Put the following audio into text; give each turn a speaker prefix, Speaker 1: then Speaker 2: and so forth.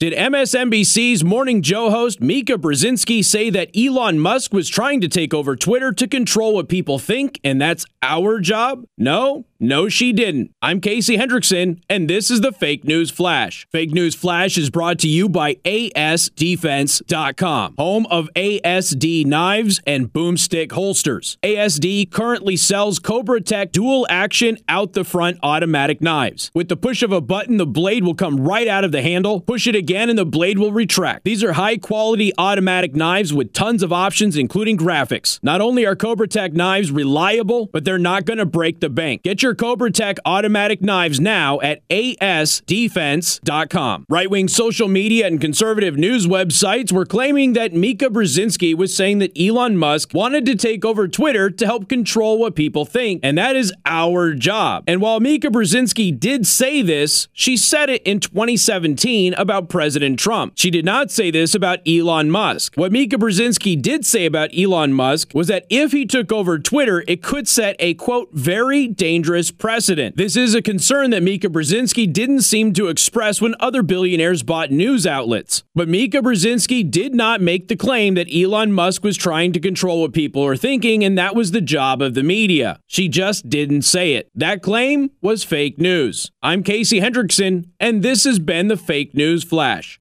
Speaker 1: Did MSNBC's Morning Joe host Mika Brzezinski say that Elon Musk was trying to take over Twitter to control what people think and that's our job? No, no, she didn't. I'm Casey Hendrickson, and this is the Fake News Flash. Fake News Flash is brought to you by ASDefense.com, home of ASD knives and boomstick holsters. ASD currently sells CobraTec dual action out the front automatic knives. With the push of a button, the blade will come right out of the handle. Push it again, and the blade will retract. These are high quality automatic knives with tons of options, including graphics. Not only are CobraTec knives reliable, but they're not going to break the bank. Get your CobraTec automatic knives now at asdefense.com. Right wing social media and conservative news websites were claiming that Mika Brzezinski was saying that Elon Musk wanted to take over Twitter to help control what people think, and that is our job. And while Mika Brzezinski did say this, she said it in 2017 about President Trump. She did not say this about Elon Musk. What Mika Brzezinski did say about Elon Musk was that if he took over Twitter, it could set a quote, very dangerous precedent. This is a concern that Mika Brzezinski didn't seem to express when other billionaires bought news outlets. But Mika Brzezinski did not make the claim that Elon Musk was trying to control what people are thinking, and that was the job of the media. She just didn't say it. That claim was fake news. I'm Casey Hendrickson, and this has been the Fake News Flash.